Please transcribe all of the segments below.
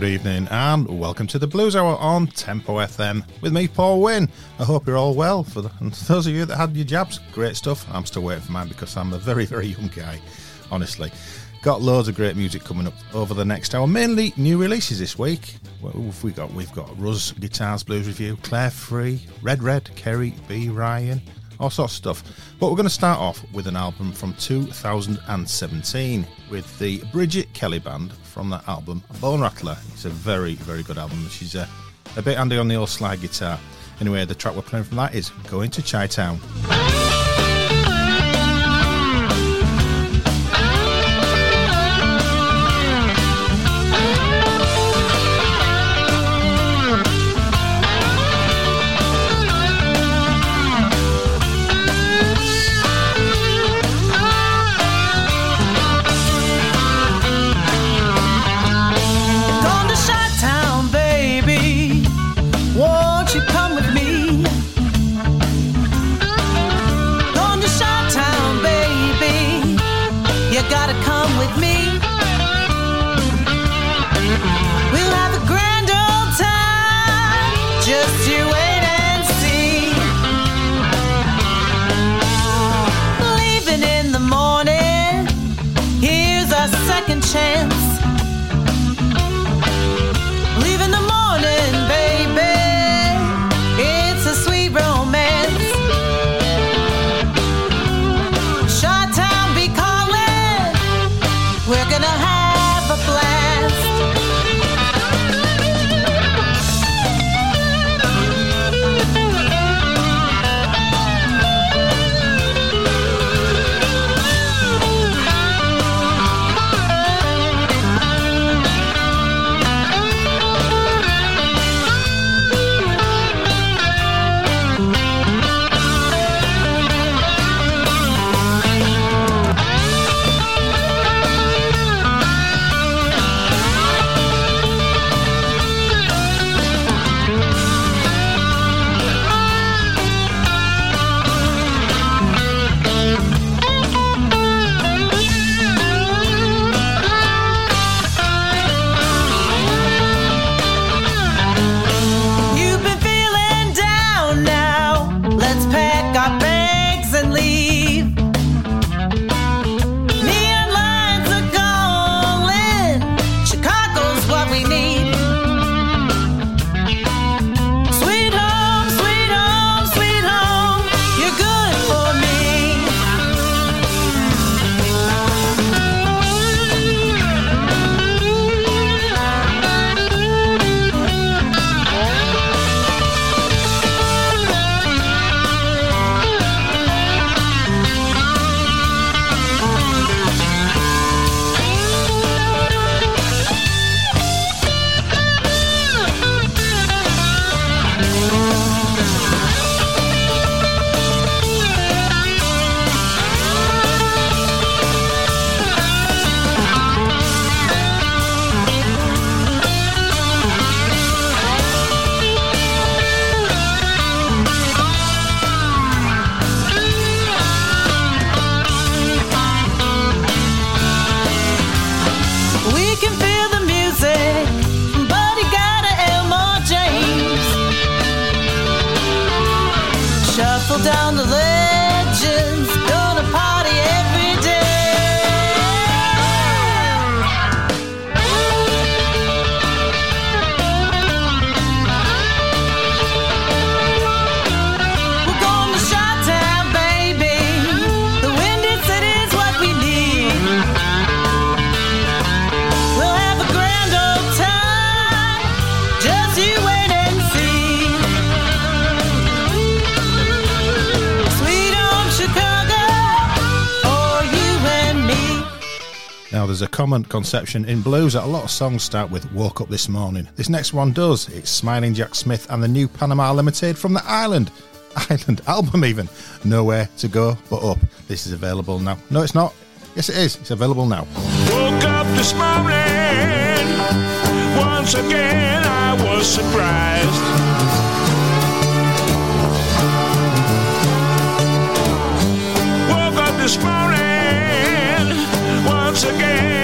good evening, and welcome to the Blues Hour on Tempo FM with me, Paul Wynn. I hope you're all well. For, the, those of you that had your jabs, great stuff. I'm still waiting for mine because I'm a very, very young guy, honestly. Got loads of great music coming up over the next hour. Mainly new releases this week. What have we got? We've got Ruzz Guitar's Blues Revue, Clare Free, Red Red, Kerry B. Ryan, all sorts of stuff. But we're going to start off with an album from 2017 with the Bridget Kelly Band from that album, Bone Rattler. It's a very, very good album. She's a, a bit handy on the old slide guitar. Anyway, the track we're playing from that is Going to Chi Town. We're gonna conception in blues that a lot of songs start with Woke Up This Morning. This next one does. It's Smiling Jack Smith and the new Panama Limited from the island. Island album, even. Nowhere to go but up. This is available now. No, it's not. Yes, it is. It's available now. Woke up this morning. Once again, I was surprised. Woke up this morning. Once again.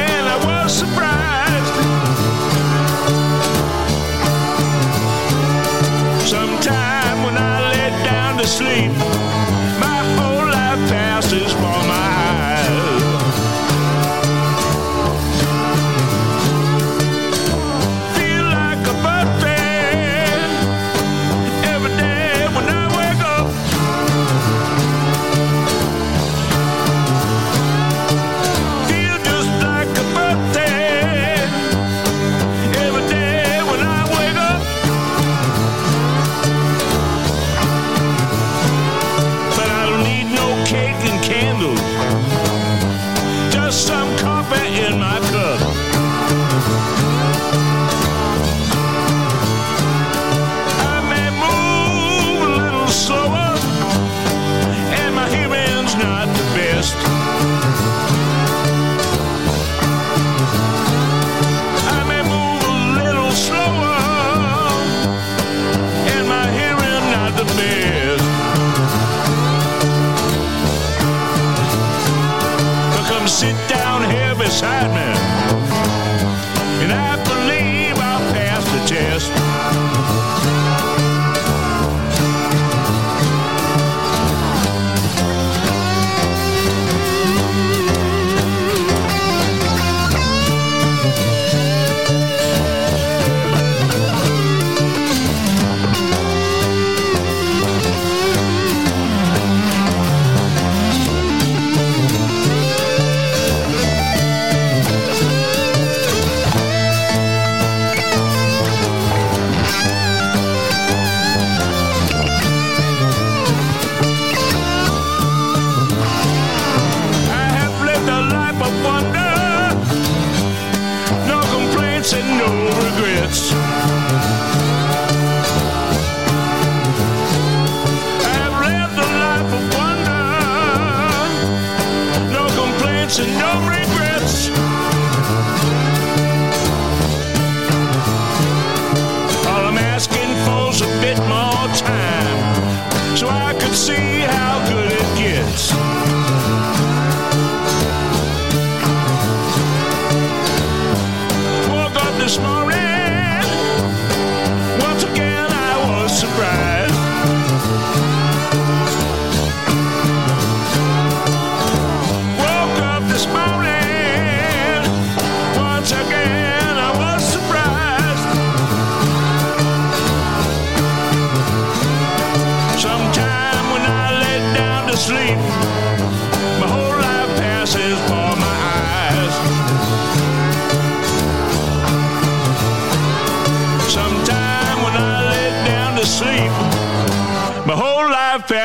And no regrets.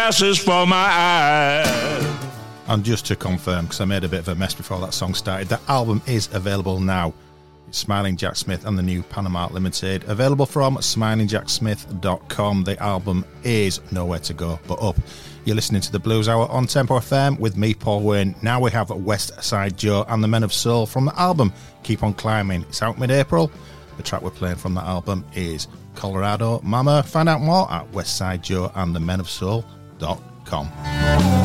Life passes for my eyes. And just to confirm, because I made a bit of a mess before that song started, the album is available now. It's Smiling Jack Smith and the new Panama Limited. Available from smilingjacksmith.com. The album is nowhere to go but up. You're listening to the Blues Hour on Tempo FM with me, Paul Wynn. Now we have West Side Joe and the Men of Soul from the album Keep On Climbing. It's out mid April. The track we're playing from that album is Colorado Mama. Find out more at Westside Joe and the Men of Soul.com. Getting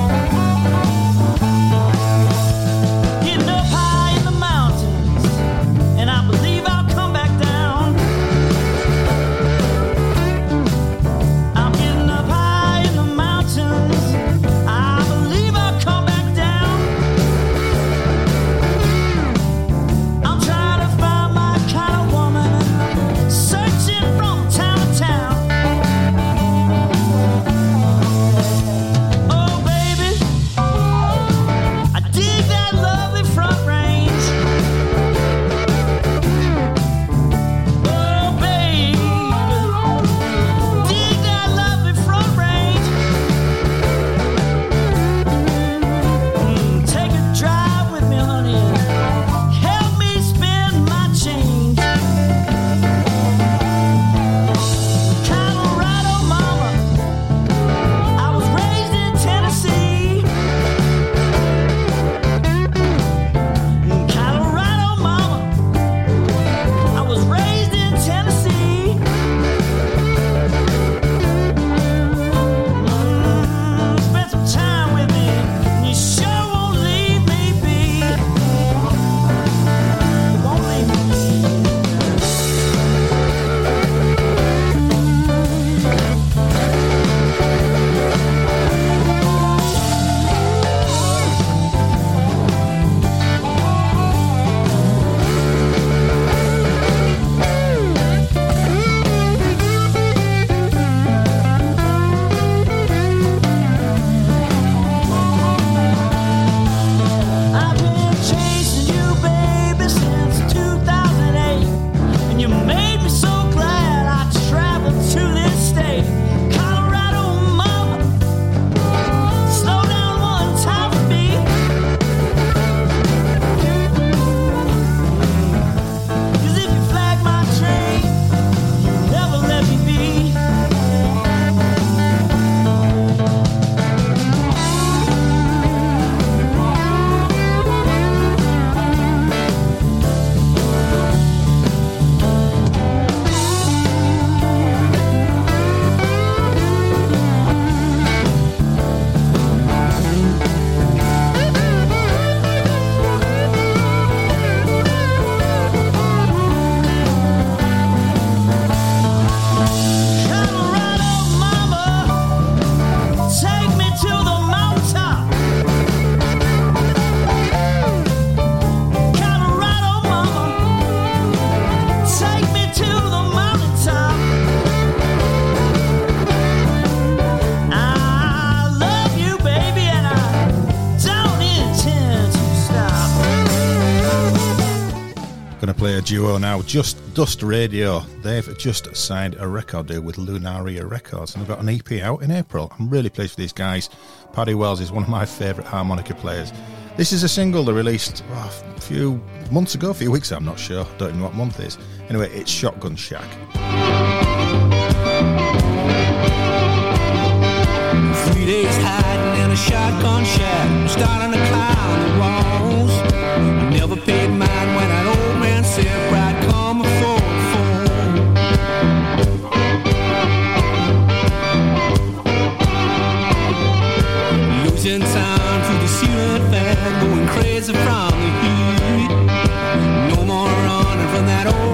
duo now. Just Dust Radio. They've just signed a record deal with Lunaria Records and they've got an EP out in April. I'm really pleased with these guys. Paddy Wells is one of my favourite harmonica players. This is a single they released oh, a few months ago, a few weeks I'm not sure. Don't even know what month it is. Anyway, it's Shotgun Shack. Three days hiding in a shotgun shack, starting to climb the walls. I never paid mine when that old man said, "Bride, come before the. Losing time to the ceiling fan, going crazy from the heat. No more running from that old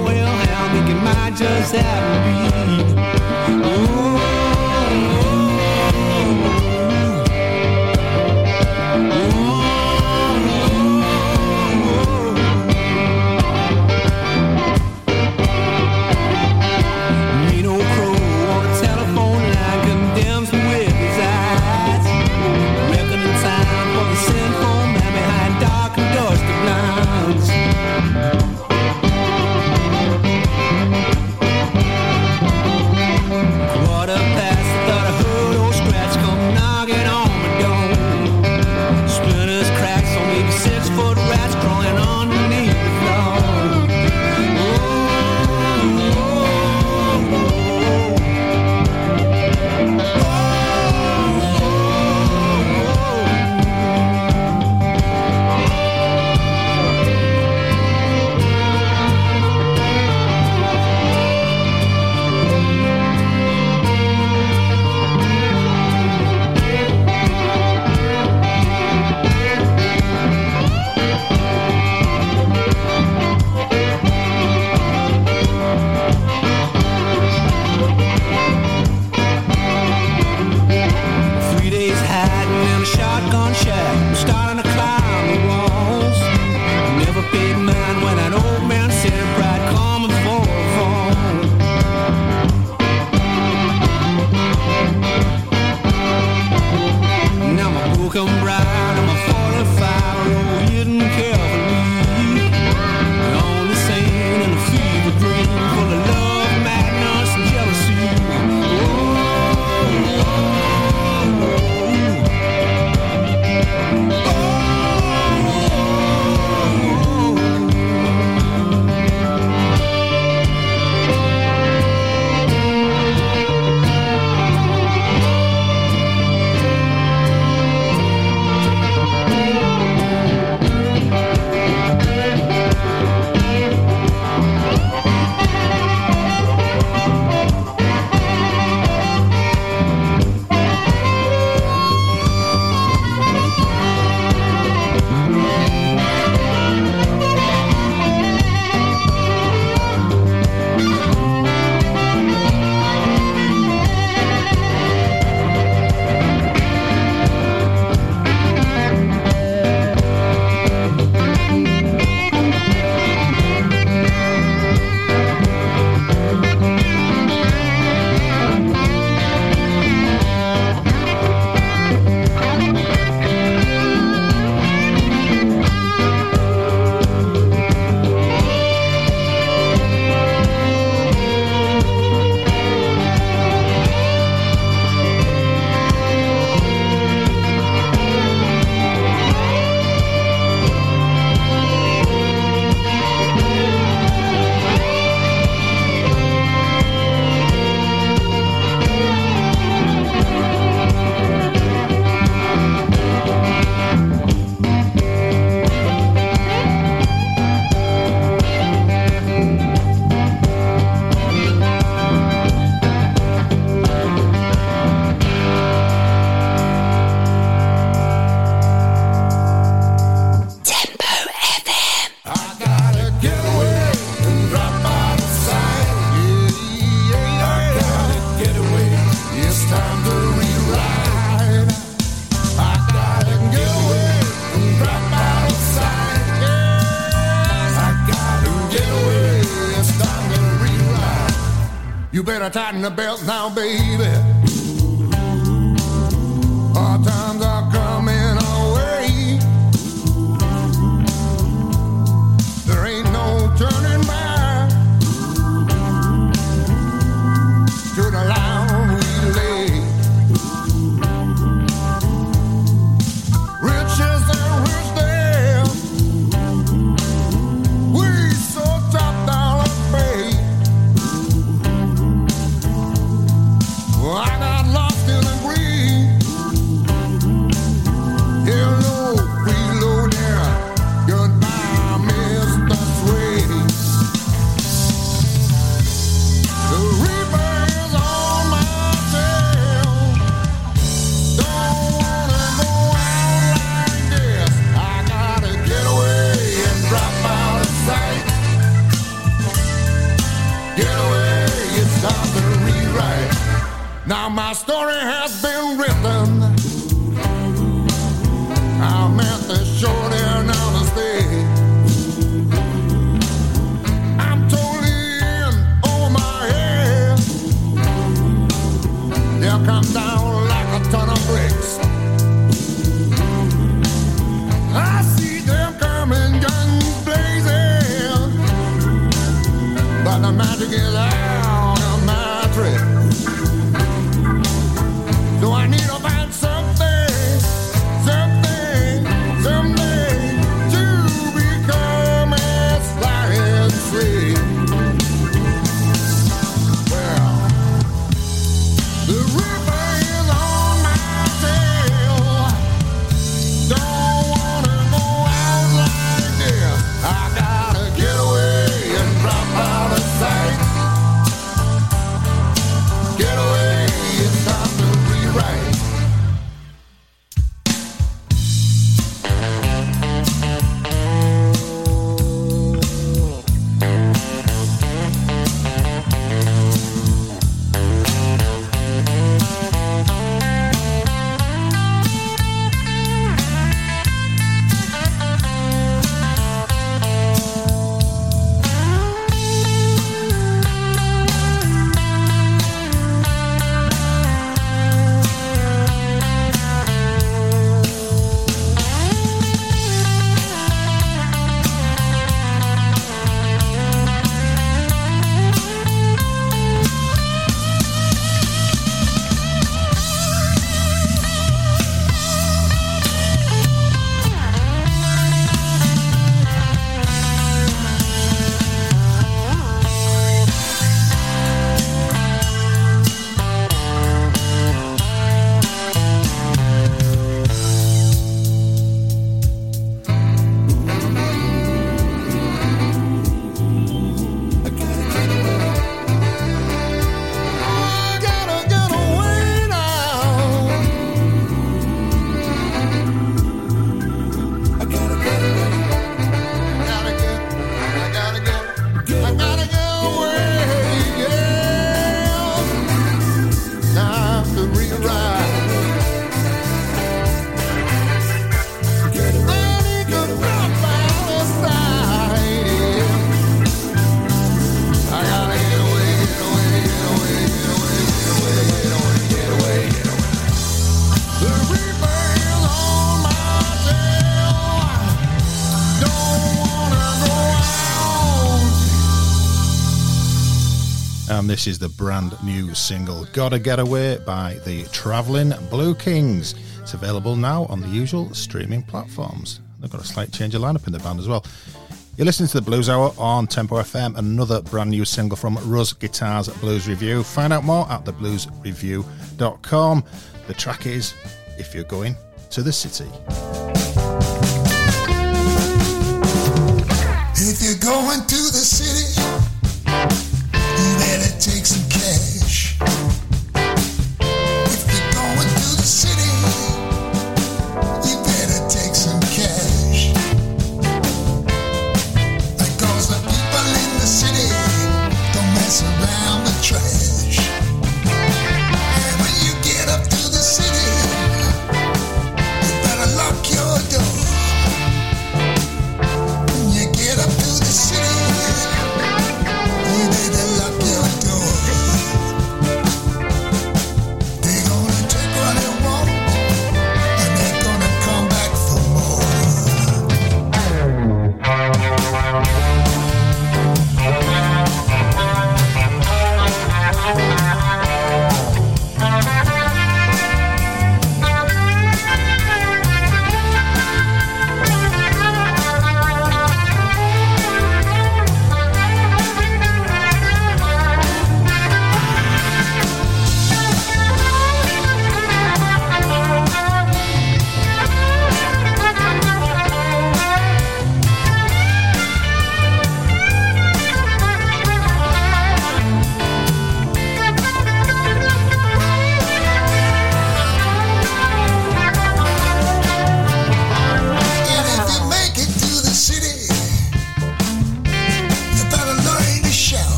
Tighten the belt now, baby. This is the brand new single Gotta Get Away by the Travelling Blue Kings. It's available now on the usual streaming platforms. They've got a slight change of lineup in the band as well. You're listening to the Blues Hour on Tempo FM, another brand new single from Ruzz Guitar's Blues Revue. Find out more at thebluesreview.com. The track is If You're Going to the City. If you're going to the city,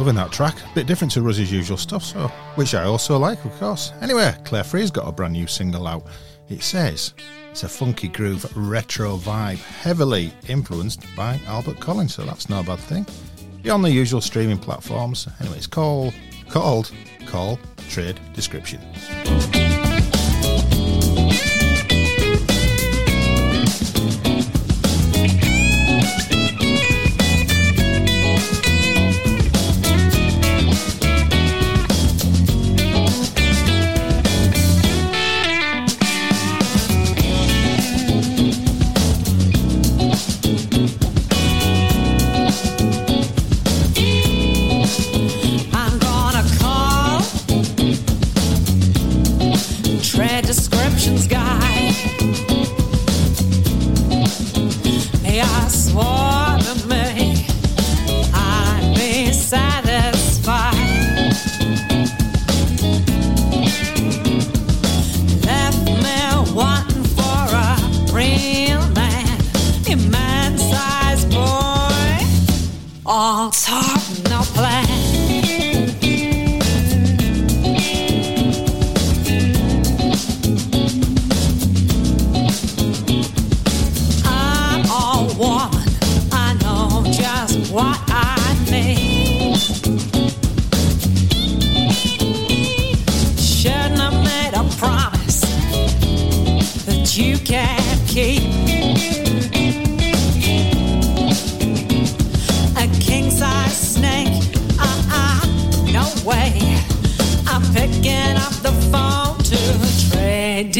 Loving that track. Bit different to Ruzzy's usual stuff, so which I also like, of course. Anyway, Clare Free's got a brand new single out. It says it's a funky groove retro vibe, heavily influenced by Albert Collins, so that's no bad thing. Beyond the usual streaming platforms. Anyway, it's called called Call Trade Description.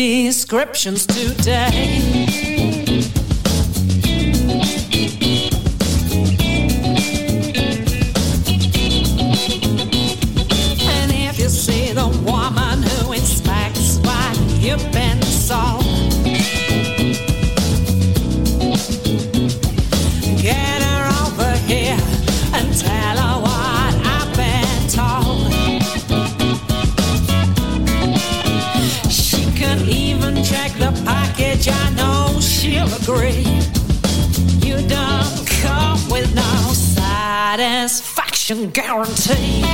Descriptions today. And if you see the woman who inspects what you've been sold, You don't come with no satisfaction guarantee.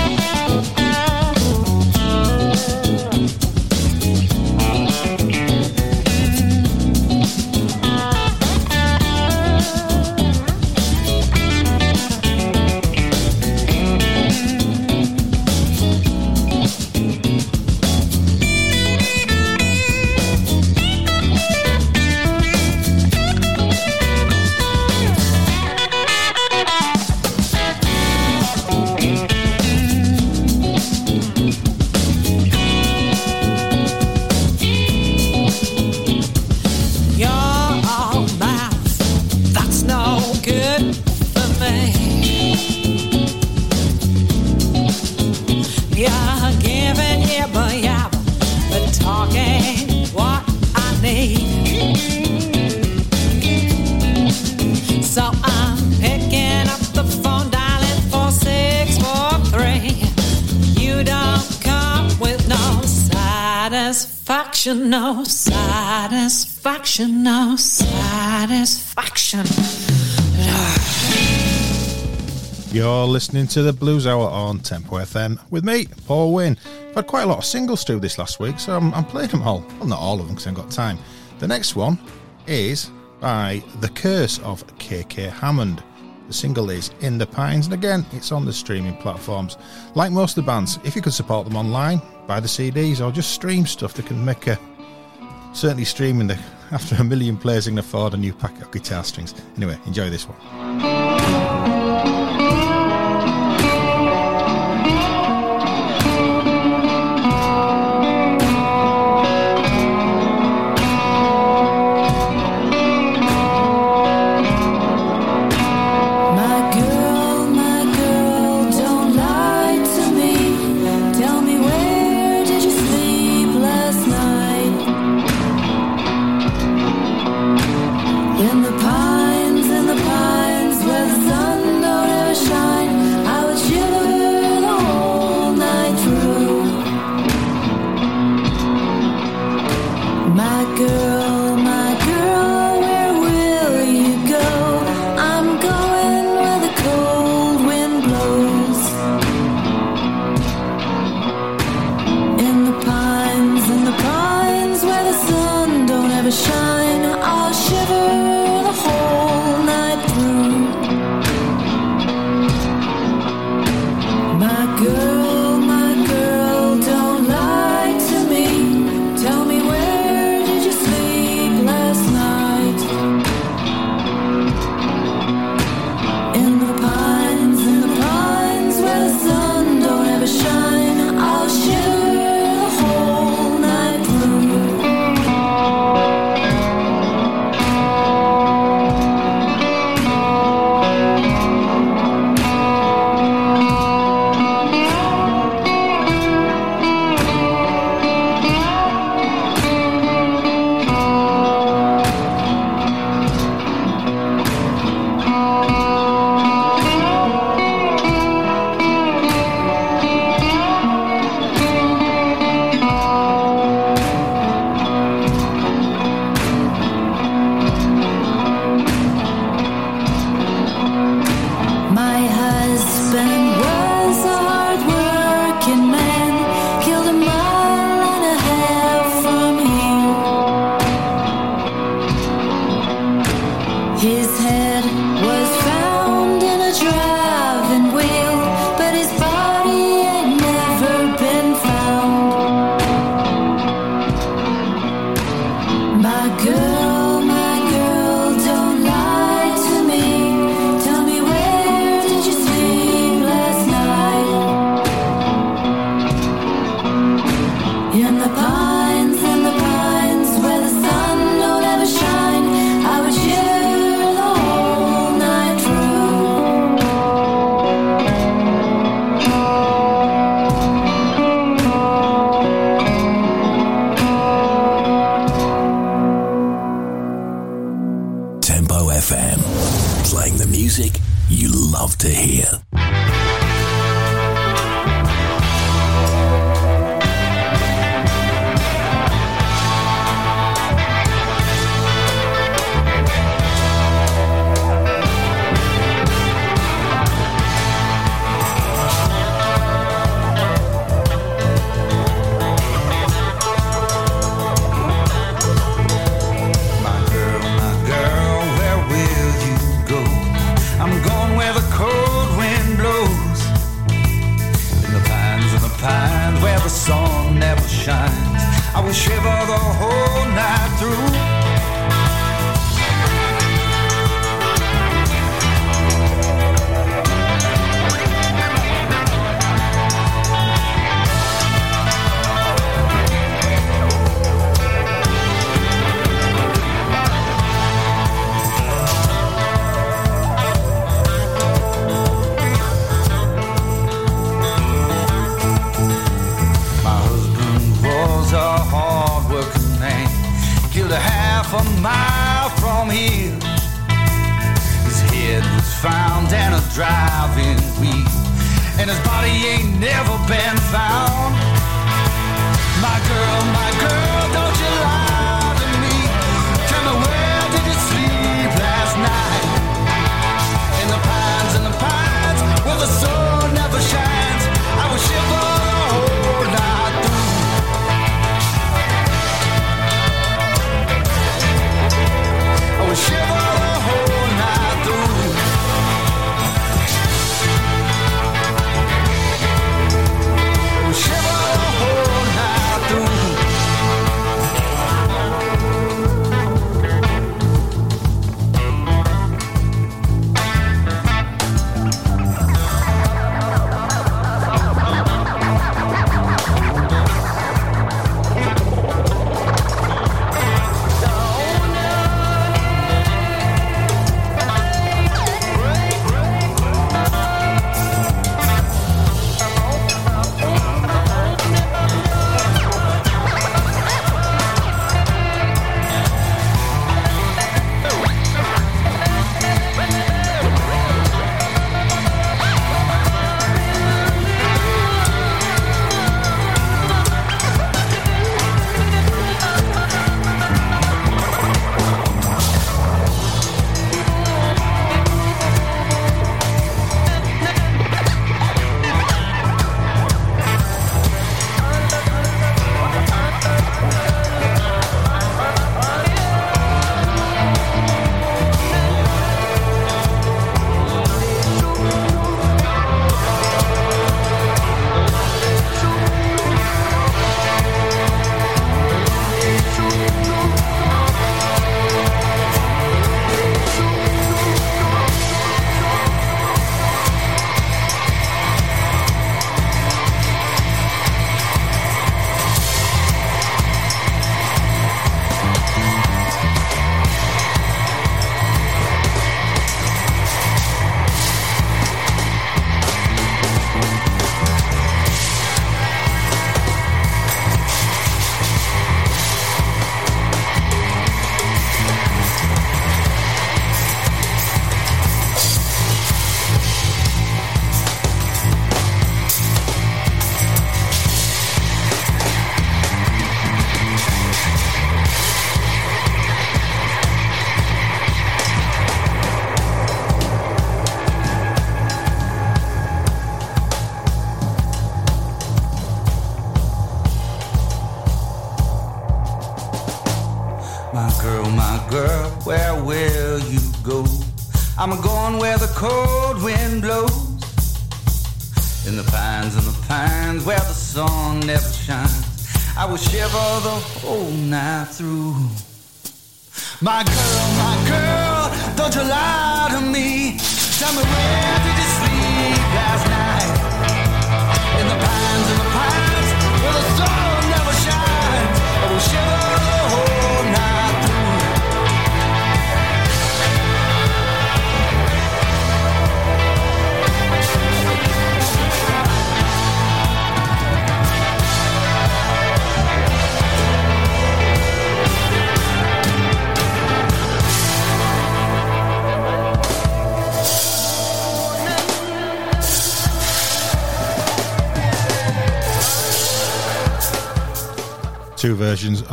Satisfaction, no satisfaction, no satisfaction. You're listening to the Blues Hour on Tempo FM with me, Paul Wynn. I've had quite a lot of singles through this last week, so I'm, I'm playing them all. Well, not all of them because I haven't got time. The next one is by The Curse of KK Hammond. The single is In the Pines, and again, it's on the streaming platforms. Like most of the bands, if you could support them online, buy the CDs or just stream stuff that can make a. Certainly streaming the after a million players can afford a new pack of guitar strings. Anyway, enjoy this one. Playing the music you love to hear.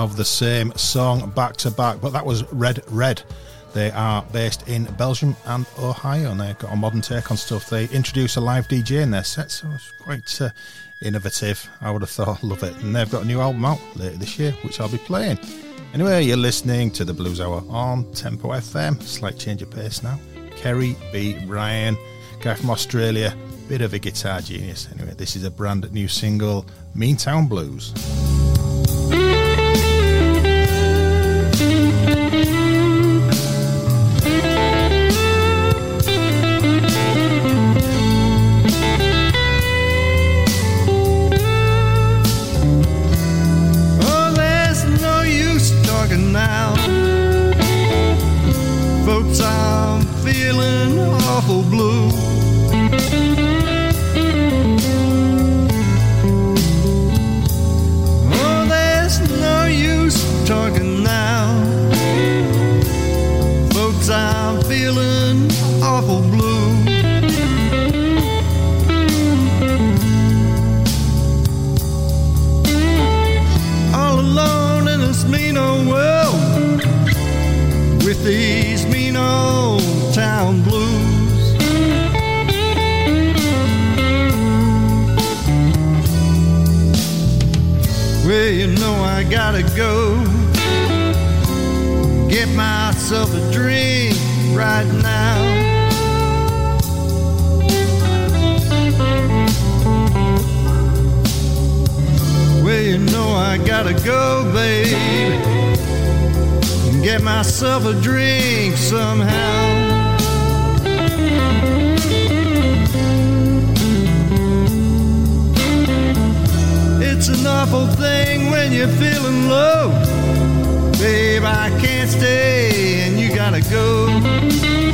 Of the same song back to back, but that was Red Red. They are based in Belgium and Ohio, and they've got a modern take on stuff. They introduce a live DJ in their set, so it's quite uh, innovative. I would have thought, love it. And they've got a new album out later this year, which I'll be playing. Anyway, you're listening to the Blues Hour on Tempo FM. Slight change of pace now. Kerry B. Ryan, guy from Australia, bit of a guitar genius. Anyway, this is a brand new single, Meantown Blues. Feeling low. Babe, I can't stay, and you gotta go.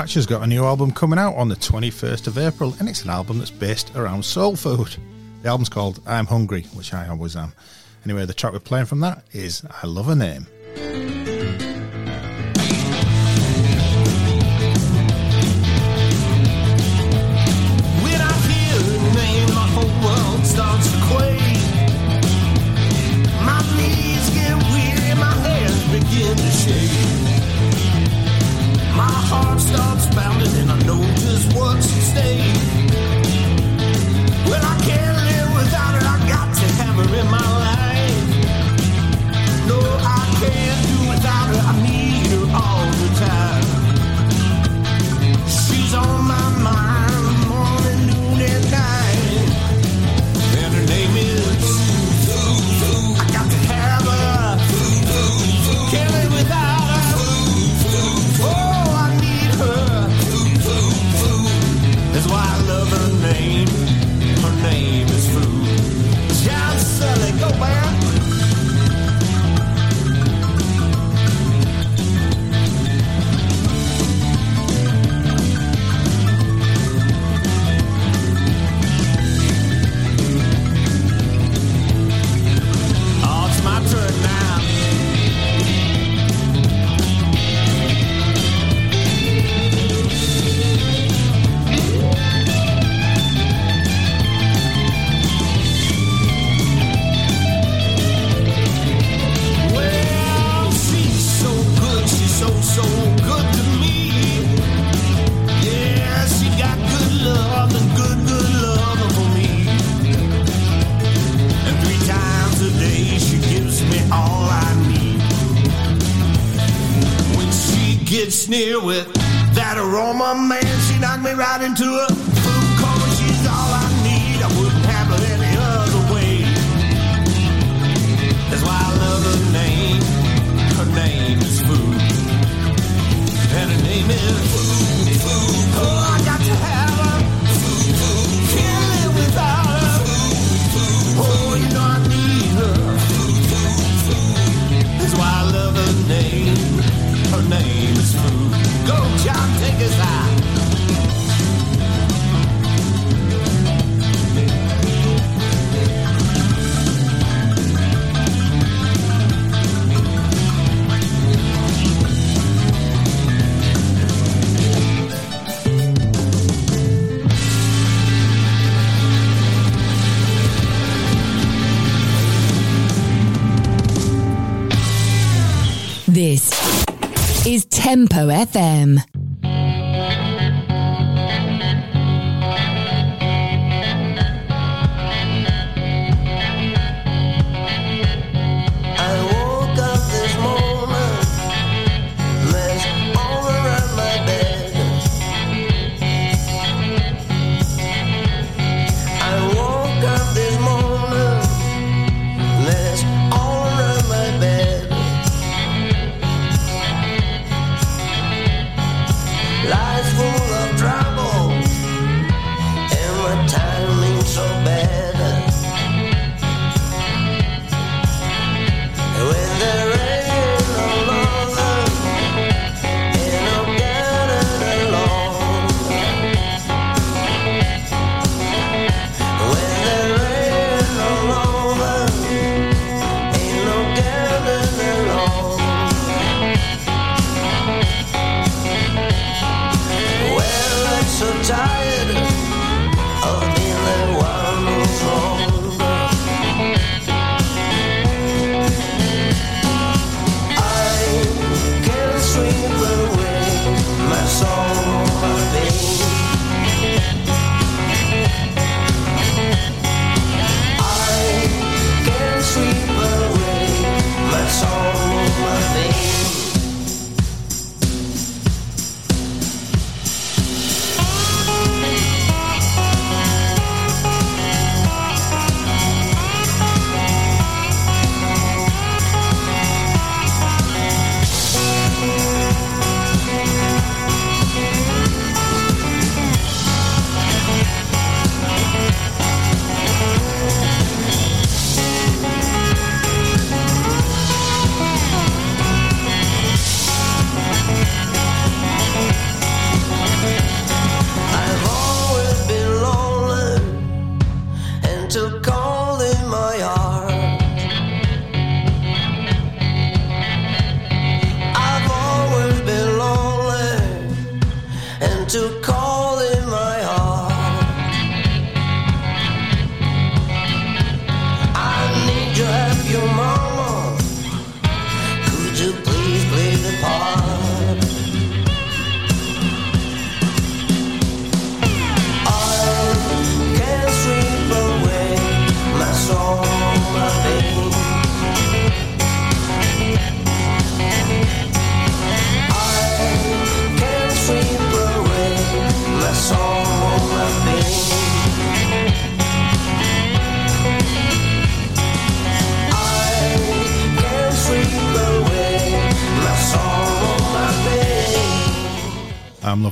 Jimmy Bratcher's got a new album coming out on the 21st of April, and it's an album that's based around soul food. The album's called I'm Hungry, which I always am. Anyway, the track we're playing from that is I Love a Name.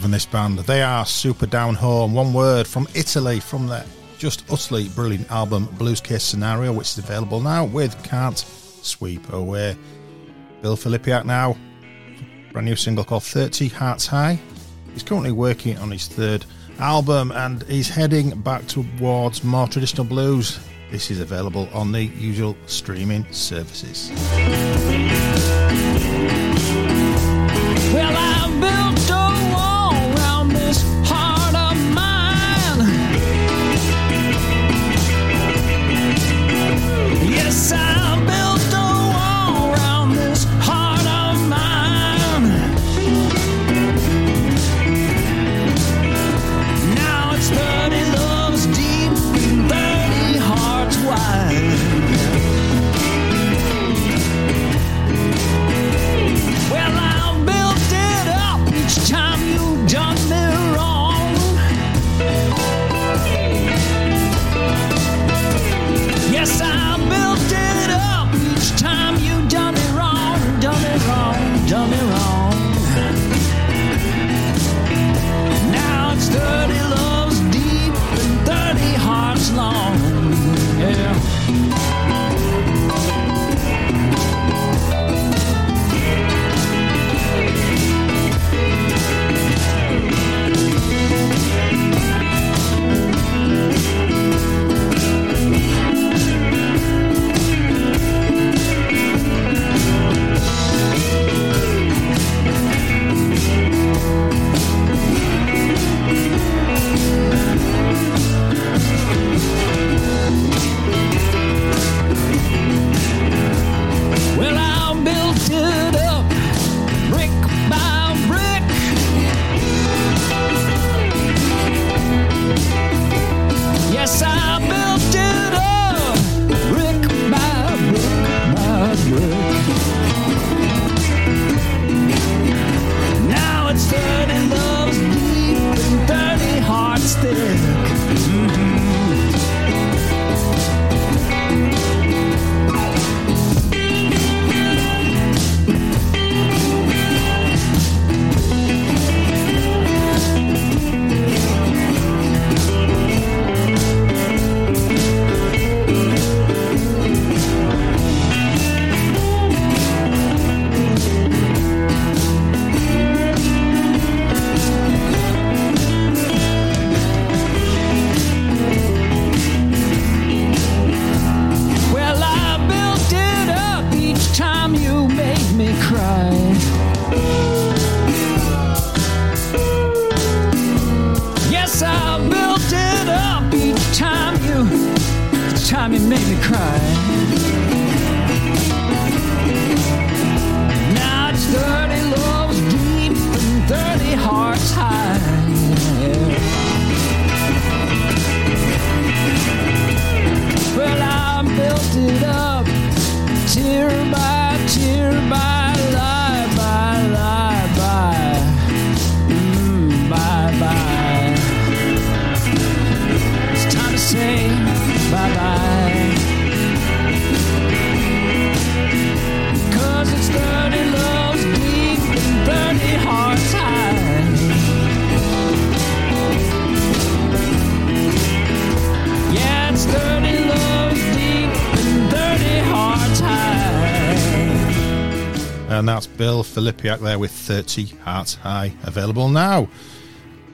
Loving this band. They are Superdownhome. One word from Italy from their just utterly brilliant album Blues Case Scenario, which is available now with Can't Sweep Away. Bill Filipiak now, brand new single called 30 Hearts High. He's currently working on his third album and he's heading back towards more traditional blues. This is available on the usual streaming services. Filipiak there with 30 Hearts High, available now.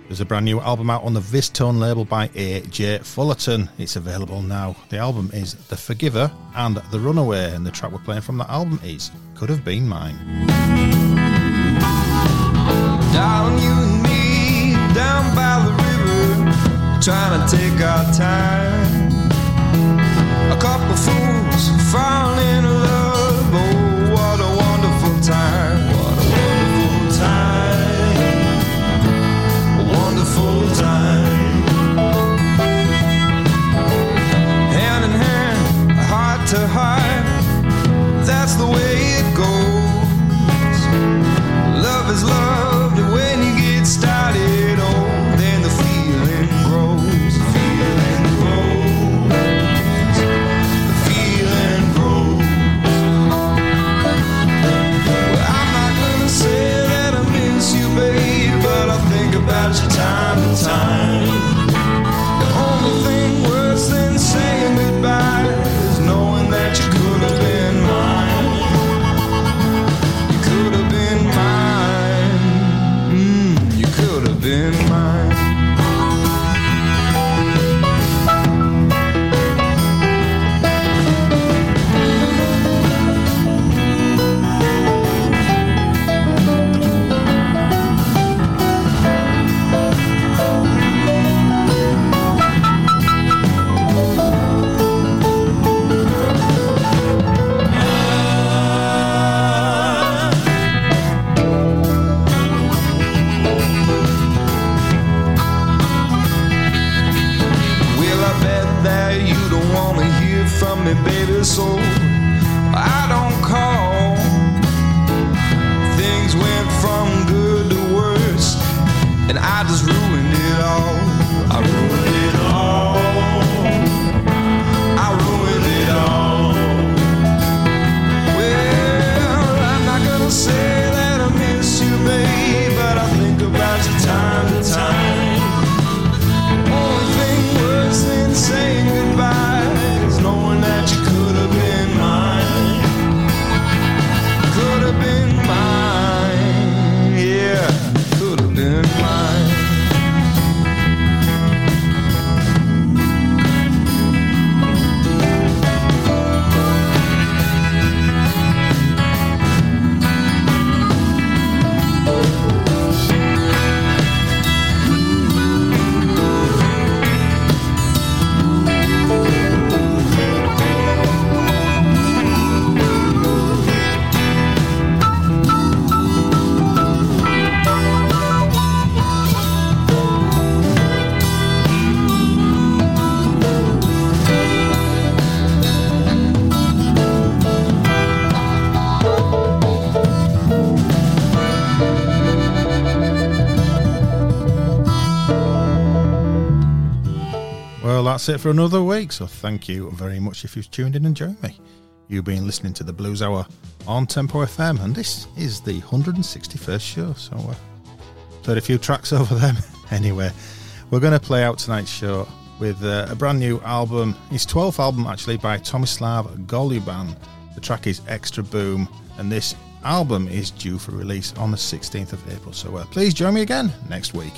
There's a brand new album out on the VizzTone label by A.J. Fullerton. It's available now. The album is The Forgiver and The Runaway, and the track we're playing from that album is Could Have Been Mine. Darling, you and me down by the river, trying to take our time. A couple fools falling in love. Oh, what a wonderful time! To heart. That's the way that's it for another week. So thank you very much if you've tuned in and joined me. You've been listening to the Blues Hour on Tempo FM, and this is the 161st show. So uh, played a few tracks over them. anyway, we're going to play out tonight's show with uh, a brand new album. His 12th album, actually, by Tomislav Goluban. The track is Extra Boom, and this album is due for release on the 16th of April. So uh, please join me again next week.